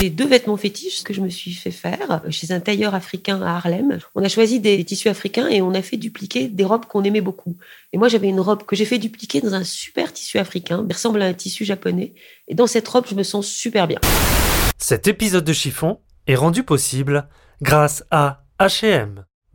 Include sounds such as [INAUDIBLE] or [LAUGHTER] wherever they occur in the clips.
J'ai deux vêtements fétiches que je me suis fait faire chez un tailleur africain à Harlem. On a choisi des tissus africains et on a fait dupliquer des robes qu'on aimait beaucoup. Et moi, j'avais une robe que j'ai fait dupliquer dans un super tissu africain, qui ressemble à un tissu japonais. Et dans cette robe, je me sens super bien. Cet épisode de Chiffon est rendu possible grâce à H&M.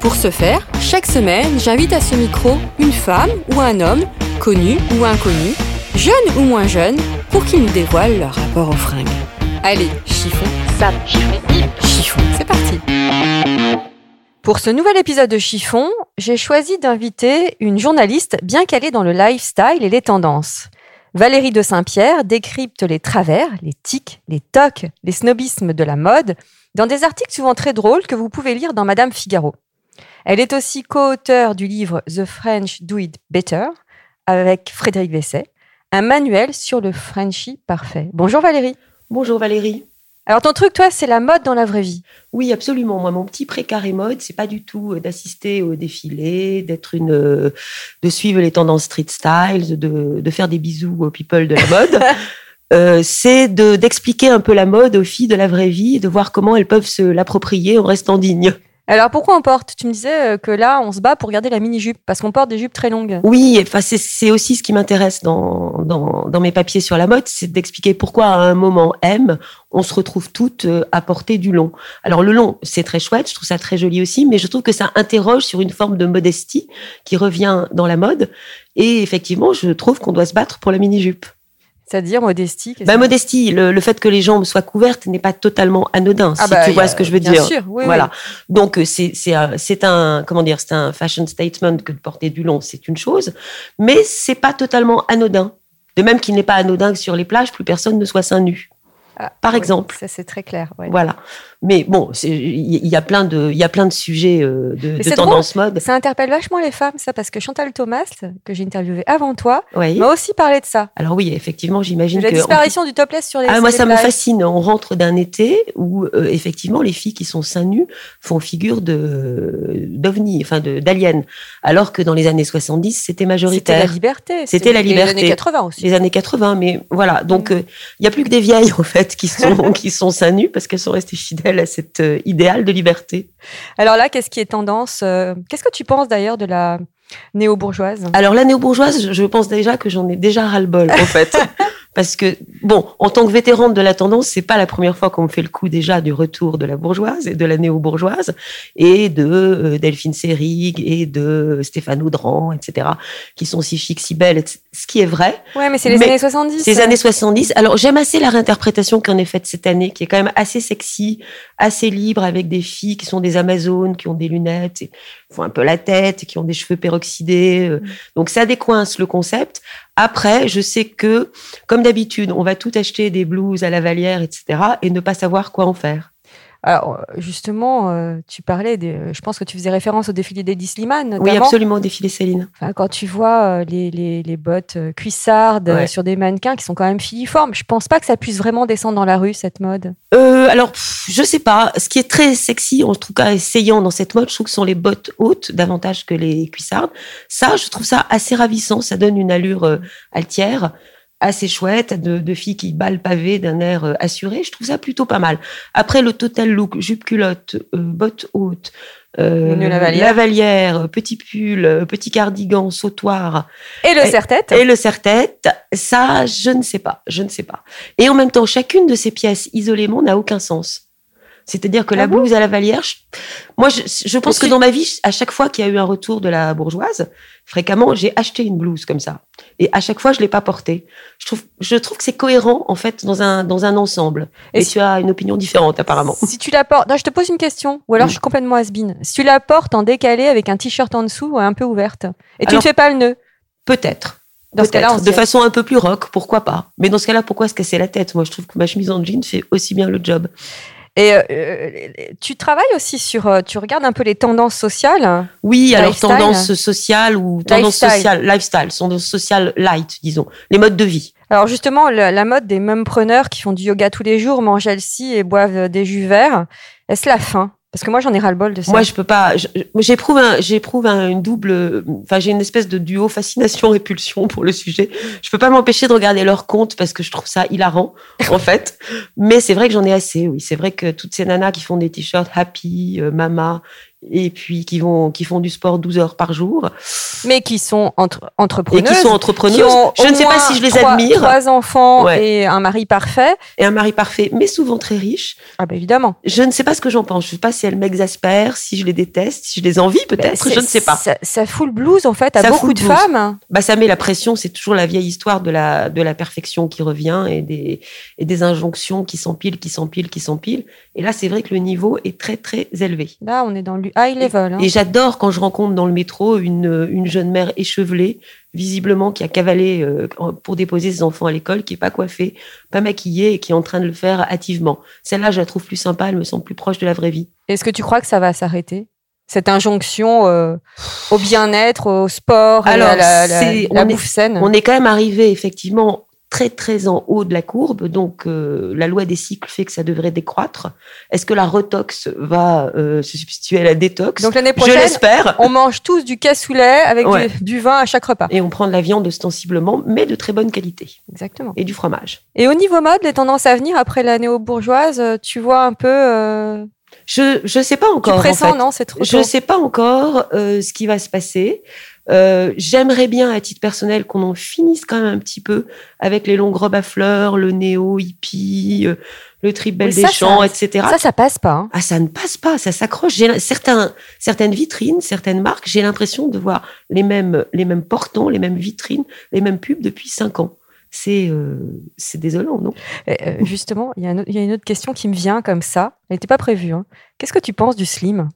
Pour ce faire, chaque semaine, j'invite à ce micro une femme ou un homme, connu ou inconnu, jeune ou moins jeune, pour qu'ils nous dévoilent leur rapport aux fringues. Allez, chiffon, sap, chiffon, chiffon, c'est parti. Pour ce nouvel épisode de Chiffon, j'ai choisi d'inviter une journaliste bien calée dans le lifestyle et les tendances. Valérie de Saint-Pierre décrypte les travers, les tics, les tocs, les snobismes de la mode dans des articles souvent très drôles que vous pouvez lire dans Madame Figaro. Elle est aussi co-auteure du livre The French Do It Better avec Frédéric Vesset, un manuel sur le Frenchy parfait. Bonjour Valérie. Bonjour Valérie. Alors ton truc, toi, c'est la mode dans la vraie vie. Oui, absolument. Moi, mon petit précaré mode, c'est pas du tout euh, d'assister au défilé, d'être une, euh, de suivre les tendances street style, de, de faire des bisous aux people de la mode. [LAUGHS] Euh, c'est de d'expliquer un peu la mode aux filles de la vraie vie et de voir comment elles peuvent se l'approprier en restant dignes. Alors pourquoi on porte? Tu me disais euh, que là, on se bat pour garder la mini-jupe, parce qu'on porte des jupes très longues. Oui, enfin c'est aussi ce qui m'intéresse dans, dans, dans mes papiers sur la mode, c'est d'expliquer pourquoi à un moment M, on se retrouve toutes euh, à porter du long. Alors le long, c'est très chouette, je trouve ça très joli aussi, mais je trouve que ça interroge sur une forme de modestie qui revient dans la mode. Et effectivement, je trouve qu'on doit se battre pour la mini-jupe. C'est-à-dire modestie bah, Modestie, le, fait que les jambes soient couvertes n'est pas totalement anodin, ah si bah, tu vois ce que je veux bien dire. Sûr, oui, voilà. Donc euh, c'est c'est un comment dire, c'est un fashion statement que de porter du long, c'est une chose, mais c'est pas totalement anodin. De même qu'il n'est pas anodin que sur les plages, plus personne ne soit seins nus. Ah, par exemple. Ça c'est très clair. Voilà. Mais bon, il y, a plein de, il y a plein de sujets euh, de, de tendance mode. Ça interpelle vachement les femmes, ça, parce que Chantal Thomas, que j'ai interviewé avant toi, m'a aussi parlé de ça. Alors oui, effectivement, j'imagine que la disparition du topless sur les. Ah, moi, ça me fascine. On rentre d'un été où euh, effectivement les filles qui sont seins nus font figure de d'ovni, enfin de d'aliens, alors que dans les années 70, c'était majoritaire. C'était la liberté. C'était la liberté. Les années 80 aussi. Les années 80, mais voilà. Donc, mm. euh, il y a plus que des vieilles en fait qui sont [LAUGHS] qui sont seins nus parce qu'elles sont restées fidèles à cet euh, idéal de liberté. Alors là, qu'est-ce qui est tendance euh, Qu'est-ce que tu penses d'ailleurs de la néo-bourgeoise? Alors la néo-bourgeoise, je pense déjà que j'en ai déjà ras-le-bol en fait. [LAUGHS] Parce que, bon, en tant que vétérante de la tendance, c'est pas la première fois qu'on me fait le coup déjà du retour de la bourgeoise et de la néo-bourgeoise et de euh, Delphine Seyrig et de Stéphane Audran, etc., qui sont si chics, si belles, ce qui est vrai. Ouais, mais c'est les années 70. C'est les années 70. Alors, j'aime assez la réinterprétation qu'en est faite cette année, qui est quand même assez sexy, assez libre, avec des filles qui sont des Amazones, qui ont des lunettes, et font un peu la tête, qui ont des cheveux peroxydés. Euh. Mm. Donc, ça décoince le concept. Après, je sais que, comme d'habitude, on va tout acheter des blouses à la valière, etc., et ne pas savoir quoi en faire. Alors, euh, justement, euh, tu parlais, des, je pense que tu faisais référence au défilé d'Eddie Slimane, notamment. Oui, absolument, défilé Céline. Enfin, quand tu vois euh, les, les, les bottes euh, cuissardes euh, Ouais. sur des mannequins qui sont quand même filiformes, je pense pas que ça puisse vraiment descendre dans la rue, cette mode. Euh, alors, je sais pas. Ce qui est très sexy, en tout cas essayant dans cette mode, je trouve que ce sont les bottes hautes davantage que les cuissardes. Ça, je trouve ça assez ravissant. Ça donne une allure euh, altière, assez chouette, de, de filles qui ballent pavé d'un air euh, assuré. Je trouve ça plutôt pas mal. Après, le total look, jupe culotte, euh, bottes hautes, euh, lavalière. lavalière, petit pull, euh, petit cardigan, sautoir, Et le Et- serre-tête et le serre-tête, ça, je ne sais pas, je ne sais pas. Et en même temps, chacune de ces pièces isolément n'a aucun sens. C'est-à-dire que Ah la bon blouse à la valière, je- moi, je, je pense que dans ma vie, à chaque fois qu'il y a eu un retour de la bourgeoise, fréquemment, j'ai acheté une blouse comme ça. Et à chaque fois, je l'ai pas portée. Je trouve, je trouve que c'est cohérent, en fait, dans un, dans un ensemble. Et Et, si- tu as une opinion différente, apparemment. Si tu la portes, non, je te pose une question, ou alors Mm. je suis complètement has Si tu la portes en décalé avec un t-shirt en dessous, un peu ouverte, et tu ne fais pas le nœud, Peut-être. dans ce cas-là, De façon un peu plus rock, pourquoi pas. Mais dans ce cas-là, pourquoi se casser la tête? Moi, je trouve que ma chemise en jean fait aussi bien le job. Et euh, euh, tu travailles aussi sur, euh, tu regardes un peu les tendances sociales. Oui, alors Lifestyle? tendance sociale ou tendance Lifestyle. sociale, lifestyle, tendance sociale light, disons, les modes de vie. Alors justement, la, la mode des mumpreneurs qui font du yoga tous les jours, mangent healthy et boivent des jus verts, est-ce la fin? Parce que moi, j'en ai ras-le-bol de ça. Moi, je peux pas. J'éprouve un, j'éprouve un- une double. Enfin, j'ai une espèce de duo fascination-répulsion pour le sujet. Je peux pas m'empêcher de regarder leur compte parce que je trouve ça hilarant, [LAUGHS] en fait. Mais c'est vrai que j'en ai assez. Oui, c'est vrai que toutes ces nanas qui font des t-shirts happy, euh, mama, et puis qui vont, qui font du sport 12 heures par jour Mais qui sont entre, et entrepreneuses. qui sont qui entrepreneuses. ont Je ne sais pas si je les trois- admire. Trois enfants Ouais. et un mari parfait. Et un mari parfait, mais souvent très riche. Ah bah évidemment. Je ne sais pas ce que j'en pense. Je ne sais pas si elles m'exaspèrent, si je les déteste, si je les envie peut-être. Bah, je ne sais pas. Ça, ça fout le blues en fait à Ça beaucoup de blues. femmes. Bah, ça met la pression. C'est toujours la vieille histoire de la, de la perfection qui revient et des, et des injonctions qui s'empilent, qui s'empilent, qui s'empilent. Et là, c'est vrai que le niveau est très, très élevé. Là, on est dans le high level. hein. Et j'adore quand je rencontre dans le métro une, une jeune mère échevelée, visiblement qui a cavalé euh, pour déposer ses enfants à l'école, qui est pas coiffée, pas maquillée et qui est en train de le faire hâtivement. Celle-là, je la trouve plus sympa, elle me semble plus proche de la vraie vie. Est-ce que tu crois que ça va s'arrêter? Cette injonction euh, au bien-être, au sport, Alors, à la, la- la est- bouffe saine? On est quand même arrivé effectivement très très en haut de la courbe, donc euh, la loi des cycles fait que ça devrait décroître. Est-ce que la retox va euh, se substituer à la détox? Donc l'année Je prochaine, l'espère. on mange tous du cassoulet avec Ouais. du, du vin à chaque repas. Et on prend de la viande ostensiblement, mais de très bonne qualité, Exactement. et du fromage. Et au niveau mode, les tendances à venir après la néo-bourgeoise, euh, tu vois un peu. euh, Je je sais pas tu encore. en pressens, fait. non C'est trop Je tôt. sais pas encore ce qui va se passer. Euh, J'aimerais bien, à titre personnel, qu'on en finisse quand même un petit peu avec les longues robes à fleurs, le néo hippie, euh, le trip belle Oui, des champs, ça- etc. Ça, ça passe pas. hein. Ah, ça ne passe pas, ça s'accroche. Certains, certaines vitrines, certaines marques, j'ai l'impression de voir les mêmes, les mêmes portants, les mêmes vitrines, les mêmes pubs depuis cinq ans. C'est, euh, c'est désolant, non? Euh, justement, il y, a un autre- il y a une autre question qui me vient comme ça. Elle n'était pas prévue. hein. Qu'est-ce que tu penses du slim?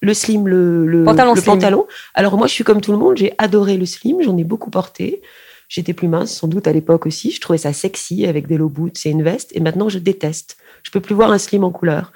Le slim, le, le Pantalon le slim. pantalon. Alors moi, je suis comme tout le monde, j'ai adoré le slim, j'en ai beaucoup porté. J'étais plus mince, sans doute à l'époque aussi. Je trouvais ça sexy avec des low boots et une veste. Et maintenant, je déteste. Je peux plus voir un slim en couleur.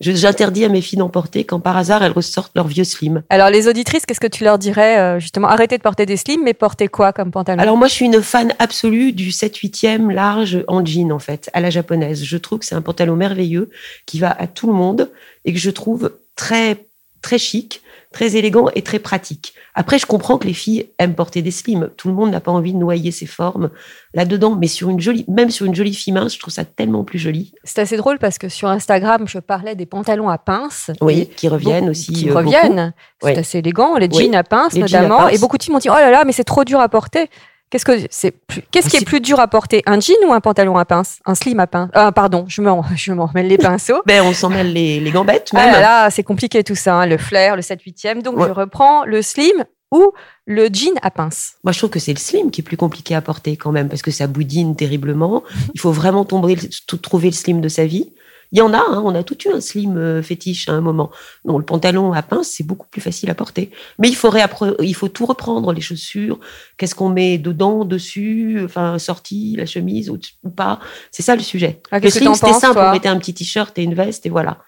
J'interdis à mes filles d'en porter quand par hasard elles ressortent leur vieux slim. Alors, les auditrices, qu'est-ce que tu leur dirais euh, Justement, arrêtez de porter des slims, mais portez quoi comme pantalon? Alors moi, je suis une fan absolue du 7-8e large en jean, en fait, à la japonaise. Je trouve que c'est un pantalon merveilleux qui va à tout le monde et que je trouve très, très chic, très élégant et très pratique. Après, je comprends que les filles aiment porter des slims. Tout le monde n'a pas envie de noyer ses formes là-dedans, mais sur une jolie, même sur une jolie fille mince, je trouve ça tellement plus joli. C'est assez drôle parce que sur Instagram, je parlais des pantalons à pinces. Oui, qui reviennent beaucoup- aussi. Qui euh, reviennent. C'est Oui. assez élégant. Les Oui, jeans à pinces, les jeans à notamment. pinces. Et beaucoup de filles m'ont dit Oh là là, mais c'est trop dur à porter. Qu'est-ce que c'est plus- Qu'est-ce qui est plus dur à porter Un jean ou un pantalon à pinces Un slim à pinces Ah, Pardon, je me, [LAUGHS] je me remets les pinceaux. Ben, on s'en mêle les, les gambettes Ah même. là là, c'est compliqué tout ça, hein, le flair, le 7-8e. Donc Ouais. je reprends le slim ou le jean à pinces. Moi, je trouve que c'est le slim qui est plus compliqué à porter quand même, parce que ça boudine terriblement. Il faut vraiment tomber, trouver le slim de sa vie. Il y en a, hein, on a tout eu un slim euh, fétiche à un moment. Non, le pantalon à pince, c'est beaucoup plus facile à porter. Mais il faut, réappre- il faut tout reprendre, les chaussures, qu'est-ce qu'on met dedans, dessus, enfin, sortie, la chemise ou, ou pas. C'est ça le sujet. Ah, le slim, c'était simple, on mettait un petit t-shirt et une veste et voilà.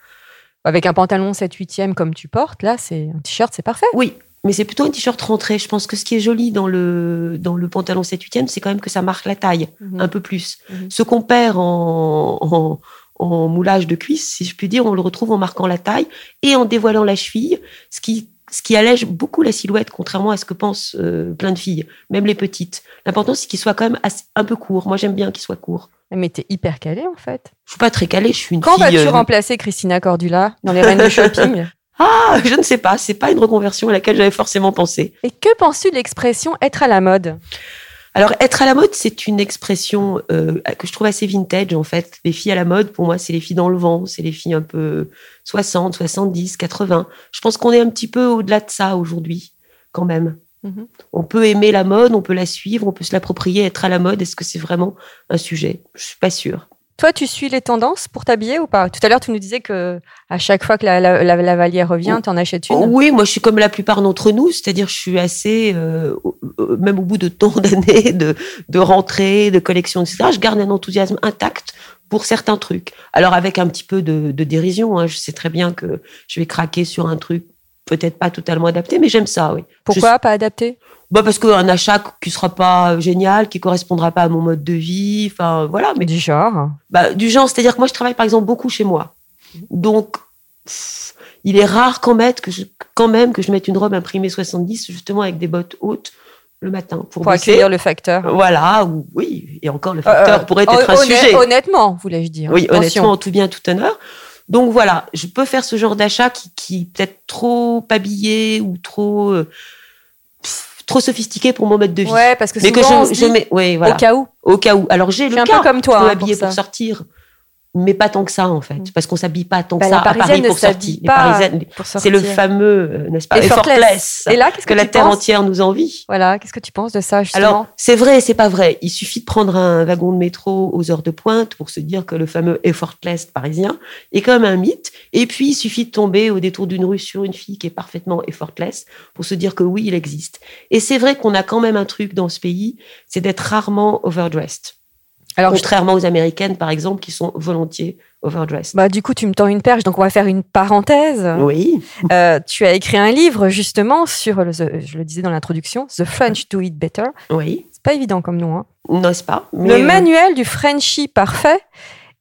Avec un pantalon 7-8e comme tu portes, là, c'est un t-shirt, c'est parfait. Oui, mais c'est plutôt un t-shirt rentré. Je pense que ce qui est joli dans le, dans le pantalon 7 8 c'est quand même que ça marque la taille Mhm. un peu plus. Mhm. Ce qu'on perd en, en, en moulage de cuisse, si je puis dire, on le retrouve en marquant la taille et en dévoilant la cheville, ce qui, ce qui allège beaucoup la silhouette, contrairement à ce que pensent euh, plein de filles, même les petites. L'important, c'est qu'il soit quand même assez- un peu court. Moi, j'aime bien qu'il soit court. Mais t'es hyper calée, en fait. Je suis pas très calée, je suis une Quand vas-tu euh, remplacer Christina Cordula dans les reines de [LAUGHS] shopping? Ah, je ne sais pas. C'est pas une reconversion à laquelle j'avais forcément pensé. Et que penses-tu de l'expression être à la mode? Alors, être à la mode, c'est une expression euh, que je trouve assez vintage, en fait. Les filles à la mode, pour moi, c'est les filles dans le vent, c'est les filles un peu 60, 70, 80. Je pense qu'on est un petit peu au-delà de ça aujourd'hui, quand même. Mhm. On peut aimer la mode, on peut la suivre, on peut se l'approprier, être à la mode. Est-ce que c'est vraiment un sujet? Je suis pas sûre. Toi, tu suis les tendances pour t'habiller ou pas? Tout à l'heure, tu nous disais que à chaque fois que la, la, la- la Vallière revient, tu en achètes une. Oui, moi je suis comme la plupart d'entre nous, c'est-à-dire je suis assez, euh, euh, même au bout de tant [LAUGHS] d'années de, de rentrée, de collection, etc., je garde un enthousiasme intact pour certains trucs. Alors avec un petit peu de, de dérision, hein, je sais très bien que je vais craquer sur un truc peut-être pas totalement adapté, mais j'aime ça, oui. Pourquoi pas adapté? Bah Parce qu'un achat qui sera pas génial, qui correspondra pas à mon mode de vie, enfin voilà, mais Du genre. bah, du genre, c'est-à-dire que moi, je travaille par exemple beaucoup chez moi. Donc, pff, il est rare quand même, que je, quand même que je mette une robe imprimée 70, justement avec des bottes hautes le matin pour, accueillir le facteur. Voilà, ou, oui, et encore le facteur Euh, pourrait être hon- un sujet. Honnêtement, voulais-je dire. Oui, Attention. honnêtement, en tout bien, tout honneur. Donc voilà, je peux faire ce genre d'achat qui, qui peut-être trop habillé ou trop, euh, pff, trop sophistiqué pour mon mode de vie. Ouais, parce que Mais que souvent, on je, se je dit, mets, oui, voilà, au cas où. au cas où. Alors j'ai Je le un cas. peu comme toi. je peux hein, pour pour, sortir, mais pas tant que ça en fait, parce qu'on s'habille pas tant que Bah, ça à Paris pour sortir. C'est le fameux, euh, n'est-ce pas, Effortless. Et là, qu'est-ce que, que la tu terre penses entière nous envie. Voilà, qu'est-ce que tu penses de ça justement Alors, c'est vrai et c'est pas vrai. Il suffit de prendre un wagon de métro aux heures de pointe pour se dire que le fameux effortless parisien est quand même un mythe. Et puis, il suffit de tomber au détour d'une rue sur une fille qui est parfaitement effortless pour se dire que oui, il existe. Et c'est vrai qu'on a quand même un truc dans ce pays, c'est d'être rarement overdressed. Alors, Contrairement aux Américaines, par exemple, qui sont volontiers overdressed. bah, du coup, tu me tends une perche, donc on va faire une parenthèse. Oui, Euh, tu as écrit un livre justement sur, le, je le disais dans l'introduction, The French Do It Better. oui, C'est pas évident comme nom. Hein. n'est-ce pas? Le Mais, euh, manuel du Frenchie parfait.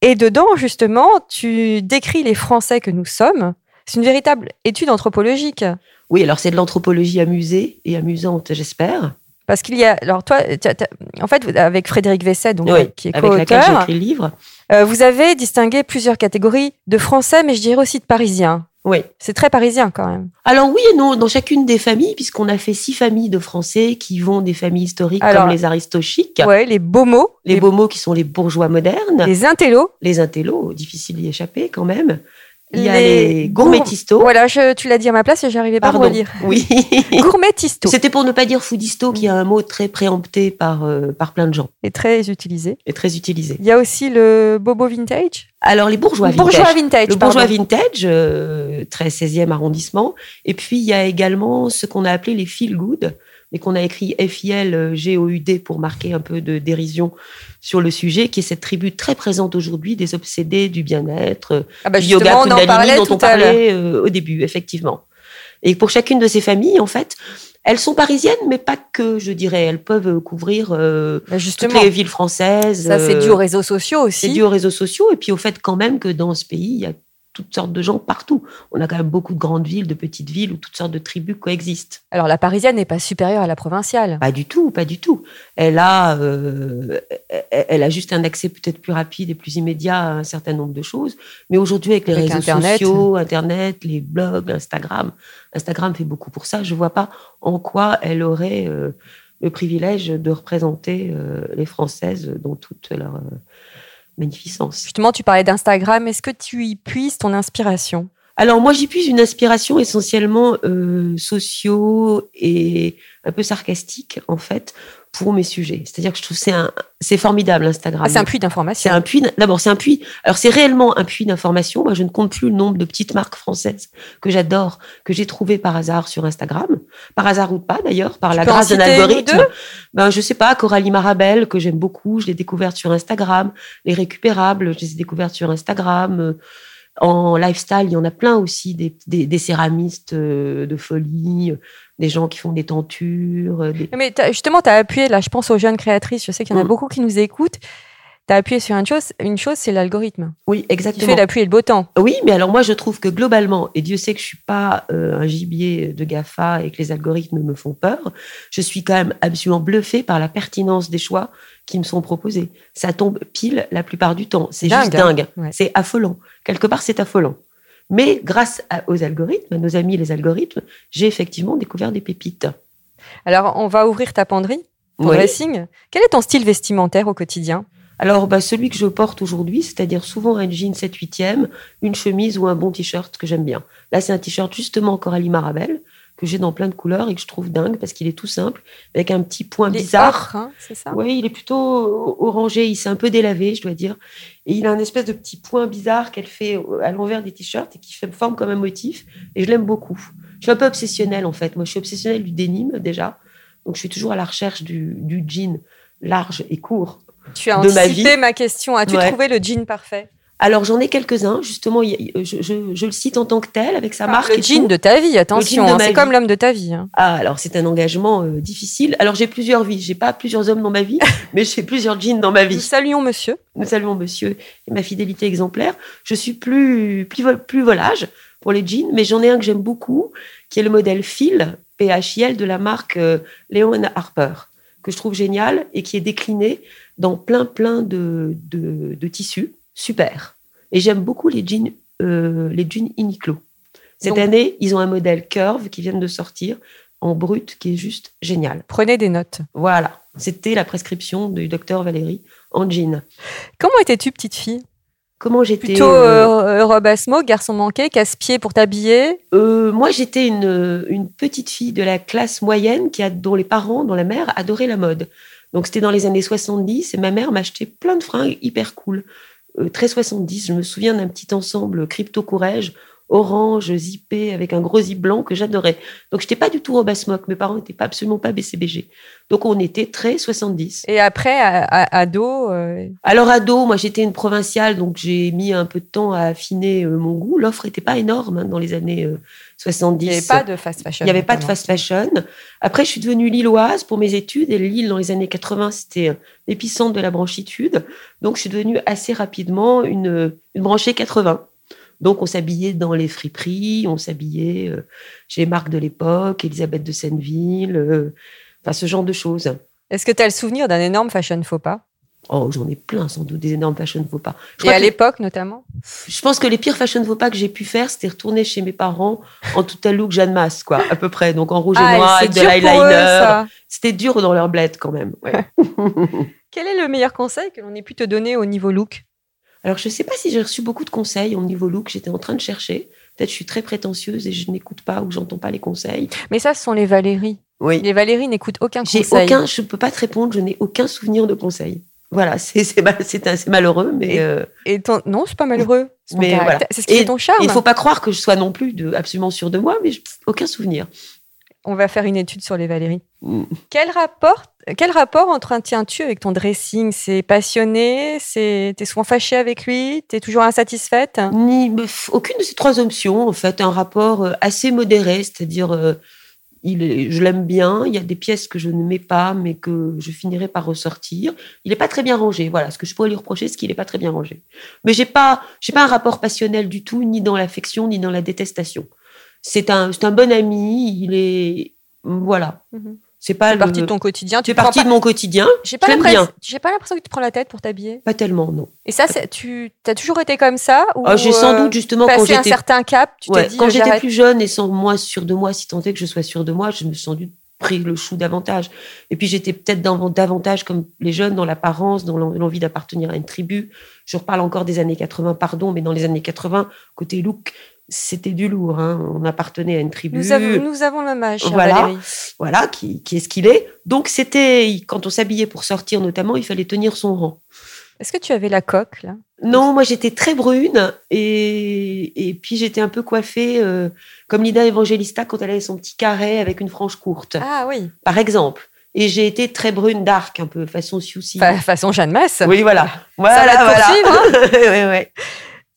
Et dedans, justement, tu décris les Français que nous sommes. C'est une véritable étude anthropologique. Oui, alors c'est de l'anthropologie amusée et amusante, j'espère. Parce qu'il y a. Alors, toi, as- en fait, avec Frédéric Vesset, donc, Oui, qui est co-auteur, écrit le livre. euh, vous avez distingué plusieurs catégories de Français, mais je dirais aussi de Parisiens. Oui. C'est très parisien quand même. Alors oui et non, dans chacune des familles, puisqu'on a fait six familles de Français qui vont des familles historiques Alors, comme les aristochiques, Ouais, les beaux mots, les les, beaux mots qui sont les bourgeois modernes, les, les intellos. intellos, difficile d'y échapper quand même. Il y a Les les. Voilà, je, tu l'as dit à ma place et j'arrivais pas à relire. Oui. [LAUGHS] Gourmetisto C'était pour ne pas dire foodisto, qui est un mot très préempté par, euh, par plein de gens est très utilisé. et très utilisé. Il y a aussi le bobo vintage. Alors les bourgeois vintage. Bourgeois vintage. Le bourgeois pardon. vintage, euh, très 16e arrondissement. Et puis, il y a également ce qu'on a appelé les feel good, mais qu'on a écrit F-I-L-G-O-U-D pour marquer un peu de dérision sur le sujet, qui est cette tribu très présente aujourd'hui des obsédés du bien-être, Ah bah du yoga on en Kundalini parlait dont tout on parlait euh, au début, effectivement. Et pour chacune de ces familles, en fait, elles sont parisiennes, mais pas que, je dirais. Elles peuvent couvrir euh, Bah toutes les villes françaises. ça c'est euh, dû aux réseaux sociaux c'est aussi. dû aux réseaux sociaux et puis au fait quand même que dans ce pays, il y a toutes sortes de gens partout. On a quand même beaucoup de grandes villes, de petites villes où toutes sortes de tribus coexistent. Alors la parisienne n'est pas supérieure à la provinciale. Pas du tout, pas du tout. Elle a, euh, elle a juste un accès peut-être plus rapide et plus immédiat à un certain nombre de choses. Mais aujourd'hui, avec les Avec réseaux Internet. sociaux, Internet, les blogs, Instagram, Instagram fait beaucoup pour ça. Je vois pas en quoi elle aurait euh, le privilège de représenter euh, les Françaises dans toute leur magnificence. Justement, tu parlais d'Instagram. Est-ce que tu y puises ton inspiration? Alors moi j'y puise une inspiration essentiellement euh, socio et un peu sarcastique en fait pour mes sujets. C'est-à-dire que je trouve c'est un c'est formidable Instagram. Ah, C'est un puits C'est d'information. un puits. D'abord, c'est un puits. Alors, c'est réellement un puits d'information. Moi, je ne compte plus le nombre de petites marques françaises que j'adore, que j'ai trouvées par hasard sur Instagram. Par hasard ou pas, d'ailleurs, par Tu la grâce d'un algorithme. Ben, je sais pas, Coralie Marabel, que j'aime beaucoup. Je l'ai découverte sur Instagram. Les récupérables, je les ai découvertes sur Instagram. Euh, En lifestyle, il y en a plein aussi, des, des, des céramistes euh, de folie, euh, des gens qui font des tentures. euh, des- Mais justement, tu as appuyé, là, je pense aux jeunes créatrices, je sais qu'il y en a Mm. beaucoup qui nous écoutent. Tu as appuyé sur une chose, une chose c'est l'algorithme Oui, qui exactement. fait l'appui et le beau temps. Oui, mais alors moi, je trouve que globalement, et Dieu sait que je suis pas euh, un gibier de GAFA et que les algorithmes me font peur, je suis quand même absolument bluffée par la pertinence des choix qui me sont proposés. Ça tombe pile la plupart du temps. C'est juste hein. dingue. Ouais. C'est affolant. Quelque part, c'est affolant. Mais grâce à- aux algorithmes, à nos amis les algorithmes, j'ai effectivement découvert des pépites. Alors, on va ouvrir ta penderie, ton Oui. dressing. Quel est ton style vestimentaire au quotidien? Alors, bah, celui que je porte aujourd'hui, c'est-à-dire souvent un jean 7 8 une chemise ou un bon t-shirt que j'aime bien. Là, c'est un t-shirt justement Coralie Marabel, que j'ai dans plein de couleurs et que je trouve dingue parce qu'il est tout simple, avec un petit point bizarre. hein, c'est ça? Oui, il est plutôt orangé, il s'est un peu délavé, je dois dire. Et il a un espèce de petit point bizarre qu'elle fait à l'envers des t-shirts et qui fait forme comme un motif. Et je l'aime beaucoup. Je suis un peu obsessionnelle en fait. Moi, je suis obsessionnelle du denim déjà. Donc, je suis toujours à la recherche du, du jean large et court. Tu as de ma anticipé ma, question. As-tu Ouais. trouvé le jean parfait? Alors, j'en ai quelques-uns. Justement, je, je- je le cite en tant que tel, avec sa marque. Le et jean tout. de ta vie, attention. hein, ma c'est comme l'homme de ta vie. hein. Ah, alors c'est un engagement euh, difficile. Alors, j'ai plusieurs vies. J'ai pas plusieurs hommes dans ma vie, [LAUGHS] mais j'ai plusieurs jeans dans ma Nous vie. saluons monsieur. Nous saluons monsieur et ma fidélité exemplaire. Je suis plus, plus volage pour les jeans, mais j'en ai un que j'aime beaucoup, qui est le modèle Phil, PHIL, de la marque euh, Léon Harper, que je trouve génial et qui est décliné dans plein, plein de, de, de tissus. Super. Et j'aime beaucoup les jeans, euh, les jeans Uniqlo. Cette Donc- année, ils ont un modèle Curve qui viennent de sortir en brut qui est juste génial. Prenez des notes. Voilà. C'était la prescription du docteur Valérie en jean. Comment étais-tu, petite fille? Comment j'étais Plutôt euh, euh, robe à smoke, garçon manqué, casse-pied pour t'habiller? Euh, moi, j'étais une, une petite fille de la classe moyenne qui a, dont les parents, dont la mère, adorait la mode. Donc, c'était dans les années 70 et ma mère m'achetait plein de fringues hyper cool. Euh, très 70. Je me souviens d'un petit ensemble crypto courage orange zippé avec un gros zip blanc que j'adorais. Donc, j'étais pas du tout smoke. Mes parents n'étaient pas absolument pas BCBG. Donc, on était très 70. Et après, à, à- ado, euh, Alors ado, moi j'étais une provinciale, donc j'ai mis un peu de temps à affiner euh, mon goût. L'offre n'était pas énorme hein, dans les années euh, 70. il n'y avait pas de fast fashion. Il n'y avait pas de fast fashion. Après, je suis devenue lilloise pour mes études. Et Lille, dans les années 80, c'était euh, l'épicentre de la branchitude. Donc, je suis devenue assez rapidement une, une branchée 80. Donc, on s'habillait dans les friperies, on s'habillait euh, chez les marques de l'époque, Elisabeth de Senneville, euh, enfin, ce genre de choses. Est-ce que tu as le souvenir d'un énorme fashion faux pas? Oh, j'en ai plein, sans doute, des énormes fashion faux pas. Je Et à que- l'époque, notamment? je pense que les pires fashion faux pas que j'ai pu faire, c'était retourner chez mes parents en tout à look Jeanne Masse, quoi, à peu près. Donc en rouge et Ah, noir, avec de l'eyeliner. C'était dur dans leur bled quand même. ouais. [LAUGHS] Quel est le meilleur conseil que l'on ait pu te donner au niveau look? Alors je sais pas si j'ai reçu beaucoup de conseils au niveau look. J'étais en train de chercher. Peut-être je suis très prétentieuse et je n'écoute pas ou j'entends pas les conseils. Mais ça, ce sont les Valéries. Oui. Les Valéries n'écoutent aucun J'ai conseil. aucun, je peux pas te répondre. Je n'ai aucun souvenir de conseils. Voilà, [LAUGHS] c'est malheureux, mais Et- euh, Et ton... Non, c'est pas malheureux. C'est voilà. C'est ce qui Et- fait ton charme. il faut pas croire que je sois non plus de, absolument sûre de moi, mais je- aucun souvenir. On va faire une étude sur les Valéries. Mm. Quel rapport, quel rapport entretiens-tu avec ton dressing? C'est passionné? C'est t'es souvent fâché avec lui? T'es toujours insatisfaite? Ni, f- aucune de ces trois options, en fait, un rapport euh, assez modéré, c'est-à-dire, euh, il est- je l'aime bien, il y a des pièces que je ne mets pas, mais que je finirai par ressortir. Il n'est pas très bien rangé, voilà, ce que je pourrais lui reprocher, c'est qu'il n'est pas très bien rangé. Mais j'ai pas, j'ai pas un rapport passionnel du tout, ni dans l'affection, ni dans la détestation. C'est un, c'est un bon ami, il est, voilà. Mhm. C'est pas C'est le- partie de ton quotidien. Tu prends partie pas- de mon quotidien. J'ai pas l'impression. bien. J'ai pas l'impression que tu te prends la tête pour t'habiller. Pas tellement, non. Et ça, c'est- tu as toujours été comme ça ou Ah, j'ai sans euh, doute justement quand passé un j'étais certain cap, tu Ouais, dit quand euh, j'étais plus jeune et sans moi sûr de moi, si tant est que je sois sûre de moi, je me suis sans doute pris le chou davantage. Et puis j'étais peut-être davantage comme les jeunes dans l'apparence, dans l'en- l'envie d'appartenir à une tribu. Je reparle encore des années 80, pardon, mais dans les années 80, côté look, c'était du lourd. hein. On appartenait à une tribu. Nous avons, nous avons le âge, chère Voilà. Voilà, qui, qui est ce qu'il est. Donc c'était, quand on s'habillait pour sortir notamment, il fallait tenir son rang. Est-ce que tu avais la coque là? Non, moi j'étais très brune et, et puis j'étais un peu coiffée euh, comme Lida Evangelista quand elle avait son petit carré avec une frange courte, Ah oui. par exemple. Et j'ai été très brune d'arc, un peu façon Siouxsie. Fa- façon Jeanne Masse. oui, voilà. va Voilà, poursuivre, [LAUGHS] voilà. Ouais, ouais.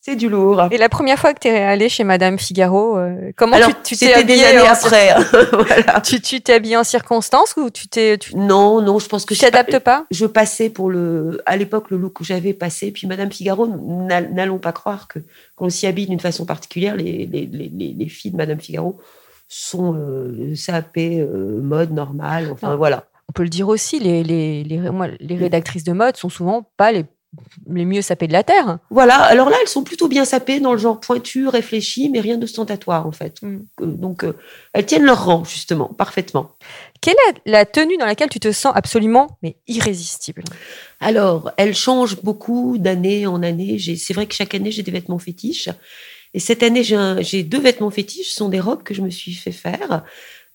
C'est du lourd. Et la première fois que tu es allée chez Madame Figaro, euh, comment Alors, tu t'es c'était des habillée années en- après. [LAUGHS] voilà. Tu t'es habillée en circonstance ou tu t'es tu Non, non, je pense que tu t'adaptes pas je passais pour le, à l'époque, le look que j'avais passé. Puis Madame Figaro, n'all- n'allons pas croire que qu'on s'y habille d'une façon particulière. Les, les, les, les- les filles de Madame Figaro sont euh, sapées, euh, mode normale. Enfin Non. voilà. On peut le dire aussi, les, les, les, les rédactrices de mode sont souvent pas les, les mieux sapées de la Terre. Voilà. Alors là, elles sont plutôt bien sapées dans le genre pointu, réfléchi, mais rien d'ostentatoire en fait. Mm. Euh, Donc euh, elles tiennent leur rang justement, parfaitement. Quelle est la tenue dans laquelle tu te sens absolument mais irrésistible? Alors, elle change beaucoup d'année en année. C'est vrai que chaque année, j'ai des vêtements fétiches. Et cette année, j'ai deux vêtements fétiches. Ce sont des robes que je me suis fait faire,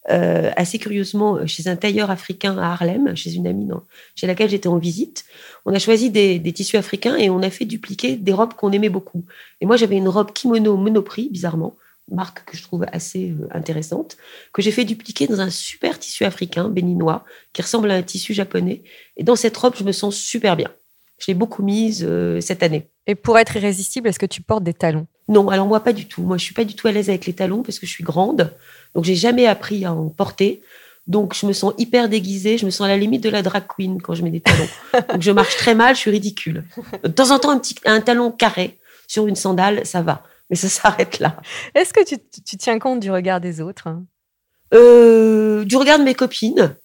euh, assez curieusement, euh, chez un tailleur africain à Harlem, chez une amie dans- chez laquelle j'étais en visite. On a choisi des, des tissus africains et on a fait dupliquer des robes qu'on aimait beaucoup. Et moi, j'avais une robe kimono Monoprix, bizarrement, marque que je trouve assez euh, intéressante, que j'ai fait dupliquer dans un super tissu africain, béninois, qui ressemble à un tissu japonais. Et dans cette robe, je me sens super bien. Je l'ai beaucoup mise euh, cette année. Et pour être irrésistible, est-ce que tu portes des talons? Non, alors moi pas du tout. Moi je suis pas du tout à l'aise avec les talons parce que je suis grande, donc j'ai jamais appris à en porter. Donc je me sens hyper déguisée, je me sens à la limite de la drag queen quand je mets des talons. [LAUGHS] donc je marche très mal, je suis ridicule. De temps en temps un petit un talon carré sur une sandale, ça va, mais ça s'arrête là. Est-ce que tu, tu tiens compte du regard des autres? Euh, du regard de mes copines,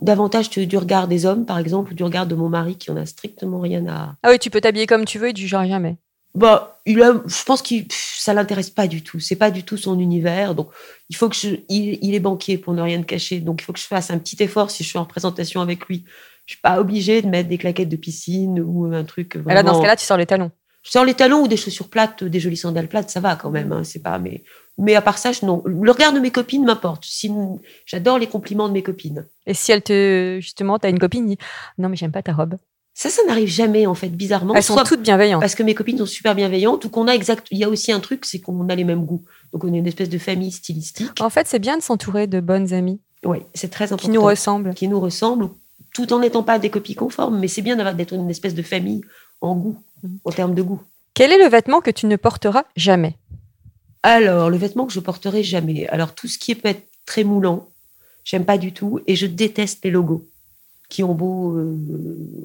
davantage du regard des hommes par exemple, ou du regard de mon mari qui en a strictement rien à. Ah oui, tu peux t'habiller comme tu veux et tu jugeras jamais. Bah, il a, je pense que ça l'intéresse pas du tout. C'est pas du tout son univers. Donc, il faut que je, il, il est banquier pour ne rien cacher. Donc, il faut que je fasse un petit effort si je suis en représentation avec lui. Je suis pas obligée de mettre des claquettes de piscine ou un truc. Et là, dans ce vraiment- cas-là, tu sors les talons. je sors les talons ou des chaussures plates, des jolies sandales plates, ça va quand même. hein, c'est pas, mais, mais à part ça, je- non. Le regard de mes copines m'importe. Si, j'adore les compliments de mes copines. Et si elle te, justement, t'as une copine, dit non mais j'aime pas ta robe. Ça, ça n'arrive jamais en fait, bizarrement. Elles sont Soit toutes bienveillantes. parce que mes copines sont super bienveillantes ou qu'on a exact. Il y a aussi un truc, c'est qu'on a les mêmes goûts. Donc on est une espèce de famille stylistique. En fait, c'est bien de s'entourer de bonnes amies Oui, c'est très important. qui nous ressemblent. qui nous ressemblent, tout en n'étant pas des copies conformes. Mais c'est bien d'avoir d'être une espèce de famille en goût, en termes de goût. Quel est le vêtement que tu ne porteras jamais? Alors, le vêtement que je porterai jamais. Alors, tout ce qui peut être très moulant, j'aime pas du tout. Et je déteste les logos qui ont beau euh,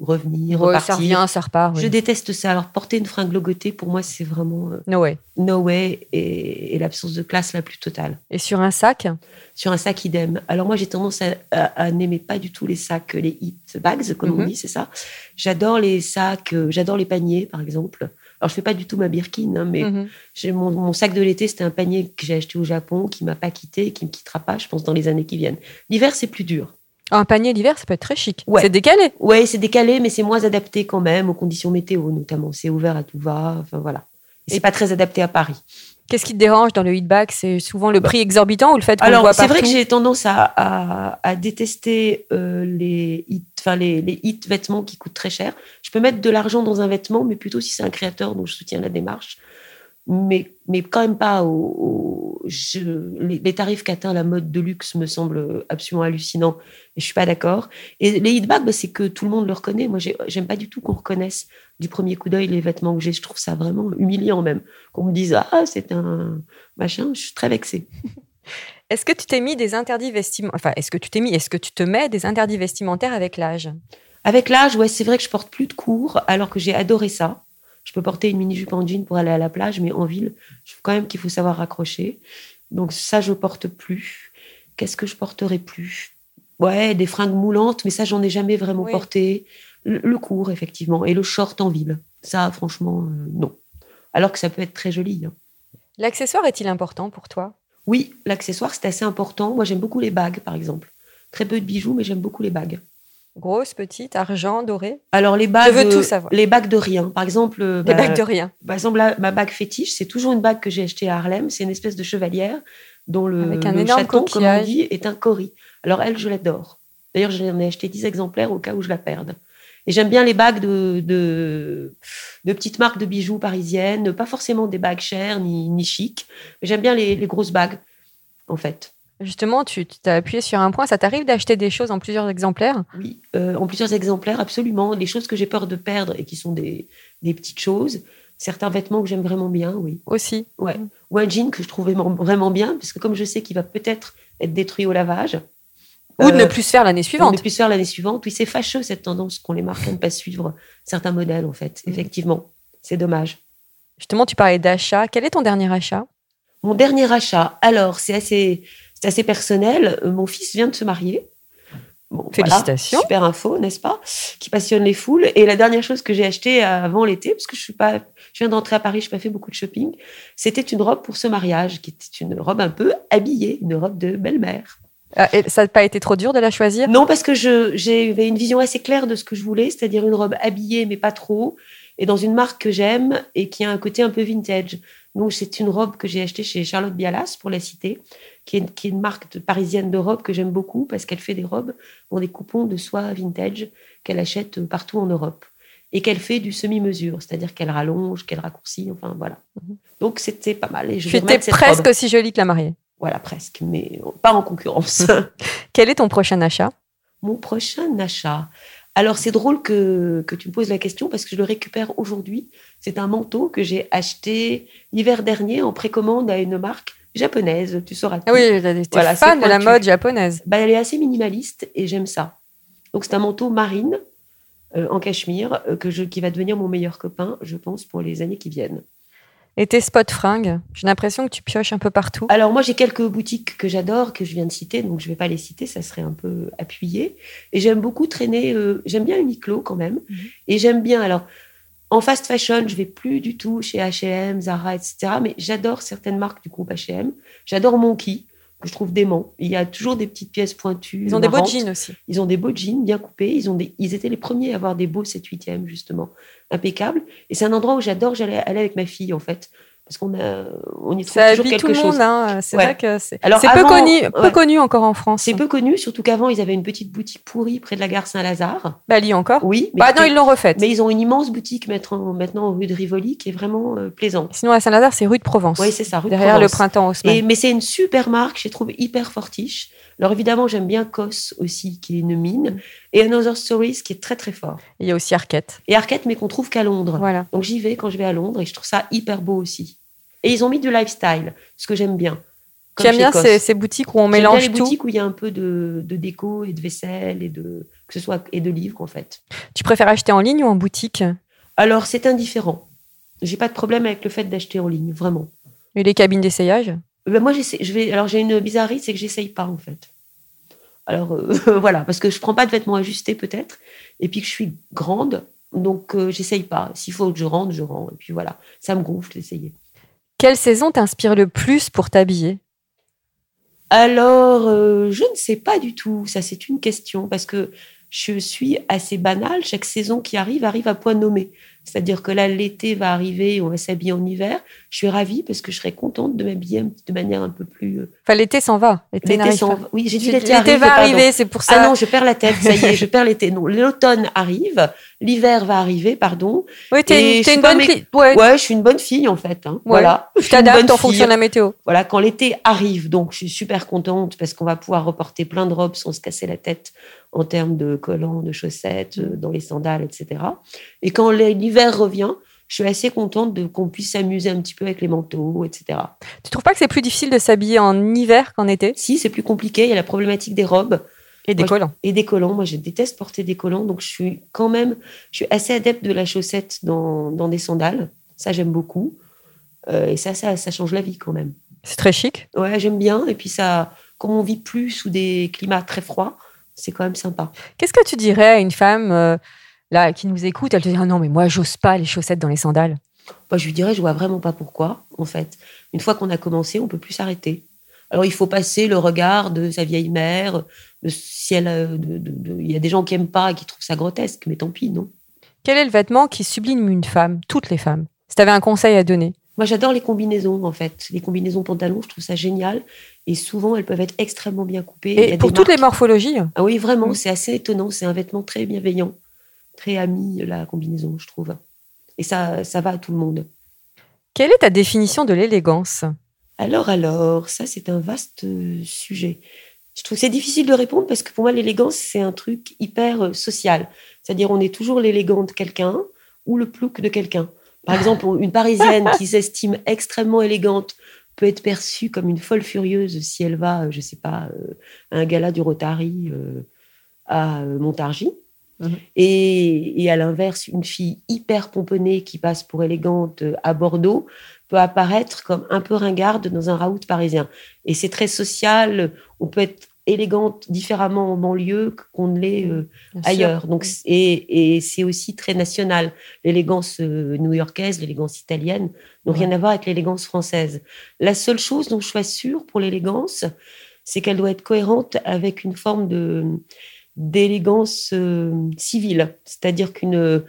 revenir, Ouais, repartir. Ça revient, ça repart. oui. Je déteste ça. Alors, porter une fringue logotée, pour moi, c'est vraiment euh, No way. no way et, et l'absence de classe la plus totale. Et sur un sac? Sur un sac idem. Alors, moi, j'ai tendance à, à- à n'aimer pas du tout les sacs, les hit bags, comme on Mhm. dit, c'est ça. J'adore les sacs, euh, j'adore les paniers, par exemple. Alors, je fais pas du tout ma Birkin, hein, mais Mhm. mon, mon sac de l'été, c'était un panier que j'ai acheté au Japon, qui m'a pas quitté et qui me quittera pas, je pense, dans les années qui viennent. L'hiver, c'est plus dur. Un panier l'hiver, ça peut être très chic. Ouais. C'est décalé. Ouais, c'est décalé, mais c'est moins adapté quand même aux conditions météo, notamment. C'est ouvert à tout va. Enfin, voilà. Et c'est pas très adapté à Paris. Qu'est-ce qui te dérange dans le hit bag C'est souvent le prix exorbitant ou le fait qu'on le c'est vrai que j'ai tendance à, à, à détester euh, les hit, enfin les, les hit vêtements qui coûtent très cher. Je peux mettre de l'argent dans un vêtement, mais plutôt si c'est un créateur dont je soutiens la démarche. Mais, mais quand même pas au. au- je- les, les tarifs qu'atteint la mode de luxe me semblent absolument hallucinants et je suis pas d'accord. Et les hit bags, bah, c'est que tout le monde le reconnaît. Moi, j'ai- j'aime pas du tout qu'on reconnaisse du premier coup d'œil les vêtements que j'ai. Je trouve ça vraiment humiliant même. Qu'on me dise, ah, c'est un machin. Je suis très vexée. [LAUGHS] Est-ce que tu t'es mis des interdits vestimentaires Enfin, est-ce que tu t'es mis Est-ce que tu te mets des interdits vestimentaires avec l'âge? Avec l'âge, ouais, c'est vrai que je porte plus de cours, alors que j'ai adoré ça. Je peux porter une mini-jupe en jean pour aller à la plage, mais en ville, je trouve quand même qu'il faut savoir raccrocher. Donc ça, je porte plus. Qu'est-ce que je porterai plus? Ouais, des fringues moulantes, mais ça, j'en ai jamais vraiment Oui. porté. Le, le court, effectivement, et le short en ville. Ça, franchement, euh, non. Alors que ça peut être très joli. hein. L'accessoire est-il important pour toi? Oui, l'accessoire, c'est assez important. Moi, j'aime beaucoup les bagues, par exemple. Très peu de bijoux, mais j'aime beaucoup les bagues. Grosse, petite, argent, doré Alors les bagues, veux tout euh, savoir. les bagues de rien. Par exemple, euh, Des bah, bagues de rien. Par exemple, là, ma bague fétiche, c'est toujours une bague que j'ai achetée à Harlem. C'est une espèce de chevalière dont le, Avec un le énorme chaton, comme on dit, est un cori. Alors elle, je l'adore. D'ailleurs, j'en ai acheté 10 exemplaires au cas où je la perde. Et j'aime bien les bagues de, de, de petites marques de bijoux parisiennes, pas forcément des bagues chères ni, ni chic, mais j'aime bien les, les grosses bagues, en fait. Justement, tu t'as appuyé sur un point. Ça t'arrive d'acheter des choses en plusieurs exemplaires? Oui, euh, en plusieurs exemplaires, absolument. Les choses que j'ai peur de perdre et qui sont des, des petites choses, Certains vêtements que j'aime vraiment bien, oui. aussi. Ouais. Ou un jean que je trouve vraiment- bien, parce que comme je sais qu'il va peut-être être détruit au lavage. Ou de euh, ne plus se faire l'année suivante. ne puisse faire l'année suivante. Oui, c'est fâcheux cette tendance qu'ont les marques à ne pas suivre certains modèles, en fait. Mhm. Effectivement, c'est dommage. Justement, tu parlais d'achat. Quel est ton dernier achat? Mon dernier achat, alors, c'est assez, c'est assez personnel. Euh, Mon fils vient de se marier. Bon, voilà, Félicitations. super info, n'est-ce pas Qui passionne les foules. Et la dernière chose que j'ai achetée avant l'été, parce que je suis pas, je viens d'entrer à Paris, je n'ai pas fait beaucoup de shopping, c'était une robe pour ce mariage, qui était une robe un peu habillée, une robe de belle-mère. Ah, et Ça n'a pas été trop dur de la choisir? Non, parce que j'avais une vision assez claire de ce que je voulais, c'est-à-dire une robe habillée, mais pas trop, et dans une marque que j'aime et qui a un côté un peu vintage. Donc, c'est une robe que j'ai achetée chez Charlotte Bialas, pour la citer, qui est, qui est une marque de- parisienne de robes que j'aime beaucoup parce qu'elle fait des robes dans des coupons de soie vintage qu'elle achète partout en Europe. Et qu'elle fait du semi-mesure, c'est-à-dire qu'elle rallonge, qu'elle raccourcit, enfin voilà. Mhm. Donc, c'était pas mal. Et je Tu vais étais remettre cette presque robe. aussi jolie que la mariée. Voilà, presque, mais pas en concurrence. [LAUGHS] Quel est ton prochain achat? Mon prochain achat. Alors, c'est drôle que, que tu me poses la question parce que je le récupère aujourd'hui. C'est un manteau que j'ai acheté l'hiver dernier en précommande à une marque japonaise. Tu sauras. Ah oui, tu Voilà, fan de la mode japonaise. Bah, elle est assez minimaliste et j'aime ça. Donc, c'est un manteau marine euh, en cachemire euh, que je, qui va devenir mon meilleur copain, je pense, pour les années qui viennent. Et tes spots fringues J'ai l'impression que tu pioches un peu partout. Alors moi j'ai quelques boutiques que j'adore que je viens de citer donc je vais pas les citer ça serait un peu appuyé et j'aime beaucoup traîner euh, j'aime bien Uniqlo quand même Mhm. et j'aime bien alors en fast fashion je vais plus du tout chez H&M Zara etc mais j'adore certaines marques du groupe H&M j'adore Monkey que je trouve dément il y a toujours des petites pièces pointues Ils ont des beaux jeans aussi. Ils ont des beaux jeans bien coupés. Ils, ont des, ils étaient les premiers à avoir des beaux 7-8e, justement. Impeccables. Et c'est un endroit où j'adore j'allais aller avec ma fille, en fait. Parce qu'on a, on y trouve Ça toujours quelque tout le chose. monde. Hein. C'est Ouais. vrai que c'est Alors, c'est peu, connu, peu connu encore en France. C'est peu connu, surtout qu'avant, ils avaient une petite boutique pourrie près de la gare Saint-Lazare. Bali encore Oui. mais Bah non, ils l'ont refaite. Mais ils ont une immense boutique maintenant, maintenant rue de Rivoli qui est vraiment euh, plaisante. Sinon, à Saint-Lazare, c'est rue de Provence. Oui, c'est ça, rue de Derrière le Provence. printemps Haussmann. Et, mais c'est une super marque, je trouve hyper fortiche. Alors évidemment, j'aime bien Cos aussi, qui est une mine, et Another Stories, qui est très très fort. Il y a aussi Arquette. Et Arquette, mais qu'on trouve qu'à Londres. Voilà. Donc j'y vais quand je vais à Londres et je trouve ça hyper beau aussi. Et ils ont mis du lifestyle, ce que j'aime bien. Tu aimes bien ces, ces boutiques où on mélange les tout boutiques où il y a un peu de, de déco et de vaisselle et de que ce soit et de livres en fait. Tu préfères acheter en ligne ou en boutique? Alors c'est indifférent. J'ai pas de problème avec le fait d'acheter en ligne, vraiment. Et les cabines d'essayage? Ben, moi je vais. Alors j'ai une bizarrerie, c'est que j'essaye pas en fait. Alors euh, [LAUGHS] voilà, parce que je prends pas de vêtements ajustés peut-être, et puis que je suis grande, donc euh, j'essaye pas. S'il faut que je rentre, je rentre, et puis voilà, ça me gonfle d'essayer. Quelle saison t'inspire le plus pour t'habiller? Alors, euh, je ne sais pas du tout. Ça, c'est une question parce que je suis assez banale. Chaque saison qui arrive arrive à point nommé. C'est-à-dire que là, l'été va arriver, on va s'habiller en hiver. Je suis ravie parce que je serais contente de m'habiller de manière un peu plus. euh, Enfin, l'été s'en va. L'été s'en va. Oui, j'ai dit L'été l'été va pardon. arriver, c'est pour ça. Ah non, je perds la tête. Ça y est, je perds l'été. Non, l'automne arrive, l'hiver va arriver, pardon. oui, t'es une pas bonne mé- cli- Ouais, Ouais, je suis une bonne fille en fait. hein. Voilà. Je une bonne en fille. fonction de la météo. Voilà, quand l'été arrive, donc je suis super contente parce qu'on va pouvoir reporter plein de robes sans se casser la tête en termes de collants, de chaussettes, euh, dans les sandales, etc. Et quand l'hiver revient, je suis assez contente de qu'on puisse s'amuser un petit peu avec les manteaux, etc. Tu trouves pas que c'est plus difficile de s'habiller en hiver qu'en été? Si, c'est plus compliqué, il y a la problématique des robes Et des Moi, collants. et des collants. Moi, je déteste porter des collants, donc je suis quand même, je suis assez adepte de la chaussette dans, dans des sandales. Ça, j'aime beaucoup. Euh, et ça, ça, ça change la vie quand même. C'est très chic. Ouais, j'aime bien. Et puis ça, comme on vit plus sous des climats très froids, c'est quand même sympa. Qu'est-ce que tu dirais à une femme euh, là qui nous écoute Elle te dit ah non mais moi j'ose pas les chaussettes dans les sandales. Moi, je lui dirais, je vois vraiment pas pourquoi, en fait. Une fois qu'on a commencé, on peut plus s'arrêter. Alors, il faut passer le regard de sa vieille mère, de si elle, de- de- il y a des gens qui aiment pas et qui trouvent ça grotesque, mais tant pis, non? Quel est le vêtement qui sublime une femme, toutes les femmes? Si tu avais un conseil à donner. Moi, j'adore les combinaisons, en fait. Les combinaisons pantalons, je trouve ça génial. Et souvent, elles peuvent être extrêmement bien coupées. Il y Et a pour toutes les morphologies, Ah oui, vraiment, Mm. c'est assez étonnant. C'est un vêtement très bienveillant, très ami, la combinaison, je trouve. Et ça, ça va à tout le monde. quelle est ta définition de l'élégance? Alors, alors, ça, c'est un vaste euh, sujet. Je trouve que c'est difficile de répondre parce que pour moi, l'élégance, c'est un truc hyper euh, social. C'est-à-dire, on est toujours l'élégant de quelqu'un ou le plouc de quelqu'un. Par exemple, une Parisienne qui s'estime extrêmement élégante peut être perçue comme une folle furieuse si elle va, euh, je sais pas, euh, à un gala du Rotary euh, à Montargis. Mhm. Et, et à l'inverse, une fille hyper pomponnée qui passe pour élégante à Bordeaux peut apparaître comme un peu ringarde dans un raout parisien. Et c'est très social. On peut être élégante différemment en banlieue qu'on ne l'est euh, ailleurs. Donc, et, et c'est aussi très national. L'élégance euh, new-yorkaise, l'élégance italienne n'ont rien à voir avec l'élégance française. La seule chose dont je sois sûre pour l'élégance, c'est qu'elle doit être cohérente avec une forme de d'élégance euh, civile. C'est-à-dire qu'une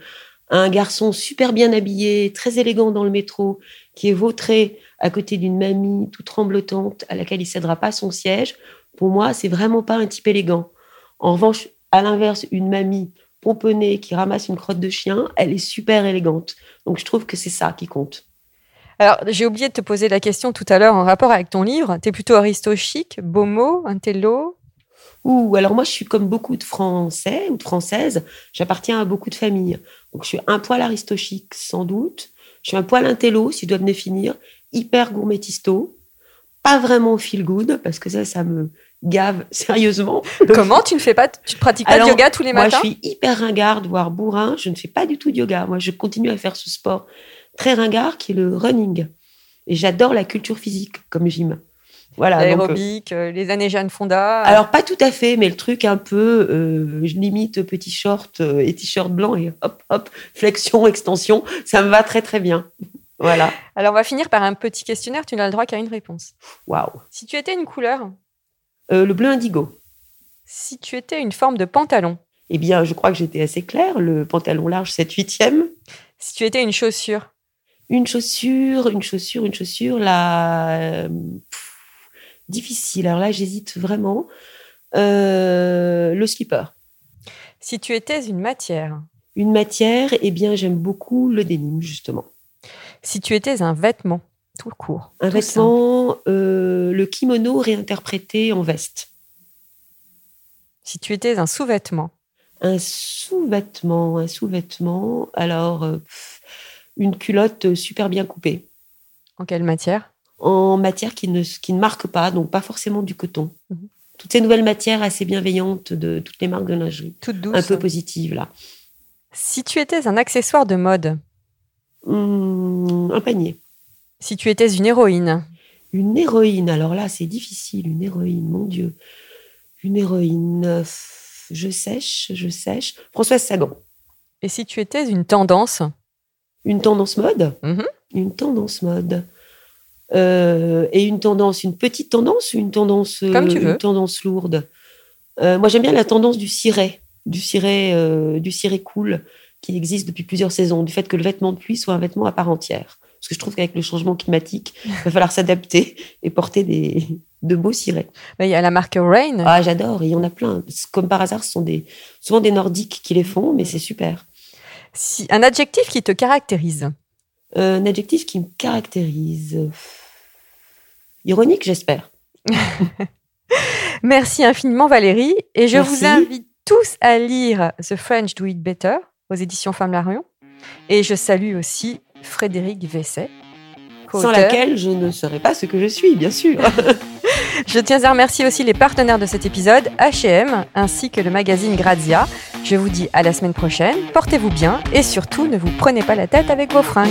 un garçon super bien habillé, très élégant dans le métro, qui est vautré à côté d'une mamie toute tremblotante à laquelle il cédera pas son siège, pour moi, c'est vraiment pas un type élégant. En revanche, à l'inverse, une mamie pomponnée qui ramasse une crotte de chien, elle est super élégante. Donc je trouve que c'est ça qui compte. Alors, j'ai oublié de te poser la question tout à l'heure en rapport avec ton livre. T'es plutôt aristo chic, bomo, intello? Ou alors moi, je suis comme beaucoup de Français ou de Françaises, j'appartiens à beaucoup de familles. Donc je suis un poil aristochique sans doute, je suis un poil intello si je dois me définir, hyper gourmetisto, pas vraiment feel good parce que ça, ça me gave [LAUGHS] sérieusement. Comment tu ne fais pas, tu ne pratiques pas de yoga tous les Moi, matins je suis hyper ringarde, voire bourrin. Je ne fais pas du tout de yoga. Moi, je continue à faire ce sport très ringard qui est le running. Et j'adore la culture physique comme gym. Voilà. euh, L'aérobic, euh, les années Jeanne Fonda. alors pas tout à fait, mais le truc un peu, euh, je limite petit short et t-shirt blanc et hop hop flexion extension, ça me va très très bien. Voilà. Alors, on va finir par un petit questionnaire. Tu n'as le droit qu'à une réponse. Waouh. Si tu étais une couleur, Euh, le bleu indigo. si tu étais une forme de pantalon, Eh bien, je crois que j'étais assez claire. Le pantalon large 7 8e. si tu étais une chaussure, Une chaussure, une chaussure, une chaussure. La euh, pff, difficile. Alors là, j'hésite vraiment. Euh, le slipper. si tu étais une matière, Une matière, eh bien, j'aime beaucoup le denim justement. si tu étais un vêtement, tout court. Un tout vêtement, euh, le kimono réinterprété en veste. Si tu étais un sous-vêtement, Un sous-vêtement, un sous-vêtement. Alors, euh, une culotte super bien coupée, en quelle matière? En matière qui ne, qui ne marque pas, donc pas forcément du coton. Mhm. Toutes ces nouvelles matières assez bienveillantes de toutes les marques de lingerie, Toute douce. un peu positives là. Si tu étais un accessoire de mode, Hum, un panier. Si tu étais une héroïne, Une héroïne, alors là, c'est difficile, une héroïne, mon Dieu. Une héroïne, euh, je sèche, je sèche. Françoise Sagan. et si tu étais une tendance, Une tendance mode Mhm. Une tendance mode. Euh, et une tendance, une petite tendance ou une tendance, euh, Comme tu veux. tendance lourde Euh, Moi, j'aime bien la tendance du ciré, du ciré, euh, du ciré cool qui existe depuis plusieurs saisons, du fait que le vêtement de pluie soit un vêtement à part entière. Parce que je trouve qu'avec le changement climatique, il va falloir s'adapter et porter des, de beaux cirés. il y a la marque Rain. Ah, j'adore, il y en a plein. Comme par hasard, ce sont des, souvent des Nordiques qui les font, mais c'est super. Si, un adjectif qui te caractérise. Euh, un adjectif qui me caractérise. euh, Ironique, j'espère. [LAUGHS] Merci infiniment Valérie. Et je Merci. vous invite tous à lire The French Do It Better aux éditions Flammarion. Et je salue aussi Frédéric Vesset. Sans laquelle je ne serais pas ce que je suis, bien sûr. [LAUGHS] Je tiens à remercier aussi les partenaires de cet épisode, H&M, ainsi que le magazine Grazia. Je vous dis à la semaine prochaine, portez-vous bien et surtout ne vous prenez pas la tête avec vos fringues.